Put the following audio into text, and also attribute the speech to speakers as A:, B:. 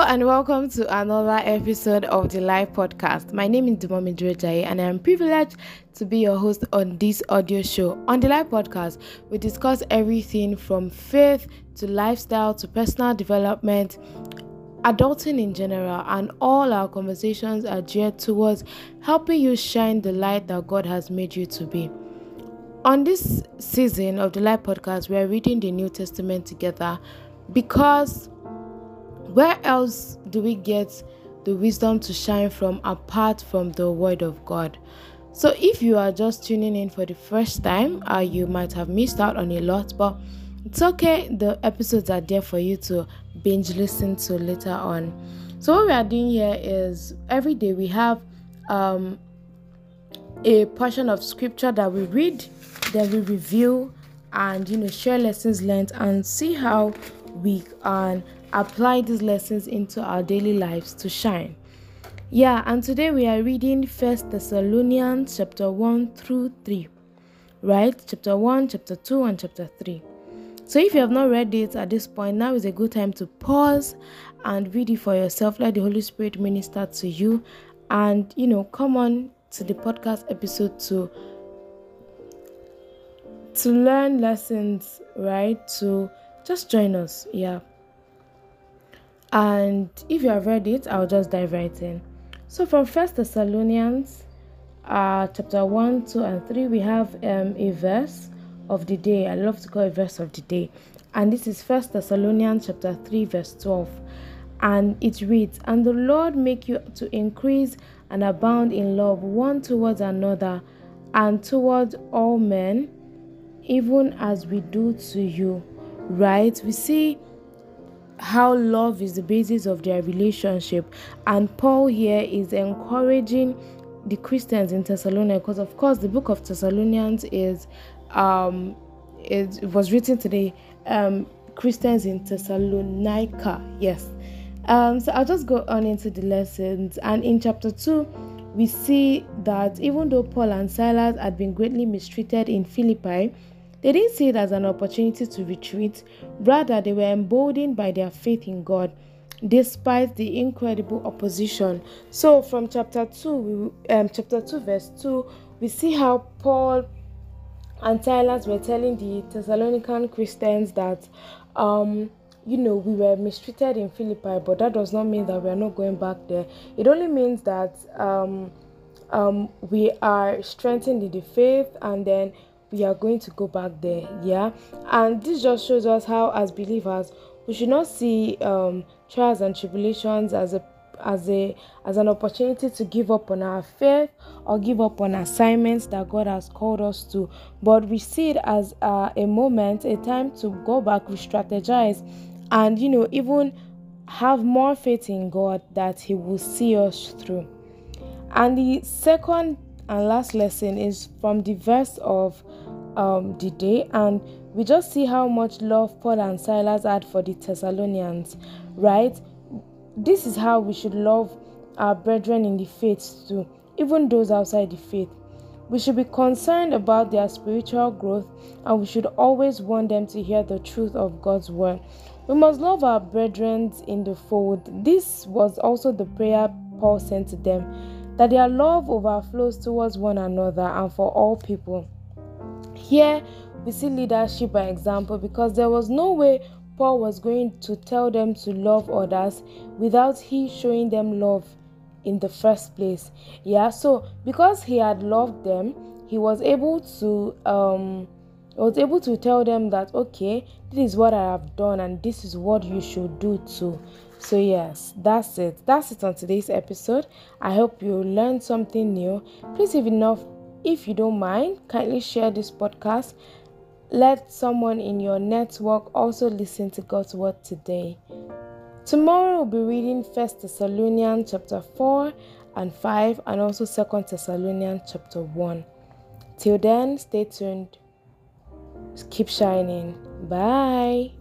A: And welcome to another episode of the Live Podcast. My name is Dumomi Drejaye and I am privileged to be your host on this audio show. On the Live Podcast, we discuss everything from faith to lifestyle to personal development, adulting in general, and all our conversations are geared towards helping you shine the light that God has made you to be. On this season of the Live Podcast, we are reading the New Testament together because where else do we get the wisdom to shine from apart from the Word of God? So, if you are just tuning in for the first time, uh, you might have missed out on a lot, but it's okay. The episodes are there for you to binge listen to later on. So, what we are doing here is every day we have um, a portion of scripture that we read, then we review, and you know, share lessons learned and see how we can apply these lessons into our daily lives to shine. Yeah, and today we are reading First Thessalonians chapter 1 through 3. Right? Chapter 1, chapter 2, and chapter 3. So if you have not read it at this point, now is a good time to pause and read it for yourself. Let the Holy Spirit minister to you and you know come on to the podcast episode to to learn lessons, right? To just join us. Yeah. And if you have read it, I'll just dive right in. So from First Thessalonians, uh, chapter one, two, and three, we have um, a verse of the day. I love to call it verse of the day, and this is First Thessalonians chapter three, verse twelve, and it reads, "And the Lord make you to increase and abound in love one towards another, and towards all men, even as we do to you." Right? We see how love is the basis of their relationship. And Paul here is encouraging the Christians in Thessalonica because, of course, the book of Thessalonians is um it, was written to the um, Christians in Thessalonica. Yes. Um, so I'll just go on into the lessons. And in chapter 2, we see that even though Paul and Silas had been greatly mistreated in Philippi, they didn't see it as an opportunity to retreat, rather, they were emboldened by their faith in God despite the incredible opposition. So, from chapter 2, um, chapter 2, verse 2, we see how Paul and Silas were telling the Thessalonican Christians that, um, you know, we were mistreated in Philippi, but that does not mean that we are not going back there. It only means that um, um, we are strengthened in the faith and then we are going to go back there yeah? And this just shows us how as believers we should not see um, trials and tribulations as a as a as an opportunity to give up on our faith or give up on assignments that God has called us to. But we see it as uh, a moment a time to go back re-strategize and you know even have more faith in God that he will see us through. And the second and last lesson is from the verse of um, the day, and we just see how much love Paul and Silas had for the Thessalonians, right? This is how we should love our brethren in the faith too, even those outside the faith. We should be concerned about their spiritual growth and we should always want them to hear the truth of God's word. We must love our brethren in the fold. This was also the prayer Paul sent to them that their love overflows towards one another and for all people. Here we see leadership by example because there was no way Paul was going to tell them to love others without he showing them love in the first place. Yeah, so because he had loved them, he was able to um was able to tell them that okay, this is what I have done and this is what you should do too. So, yes, that's it. That's it on today's episode. I hope you learned something new. Please, if enough, if you don't mind, kindly share this podcast. Let someone in your network also listen to God's word today. Tomorrow we'll be reading First Thessalonians chapter 4 and 5 and also Second Thessalonians chapter 1. Till then, stay tuned. Keep shining. Bye.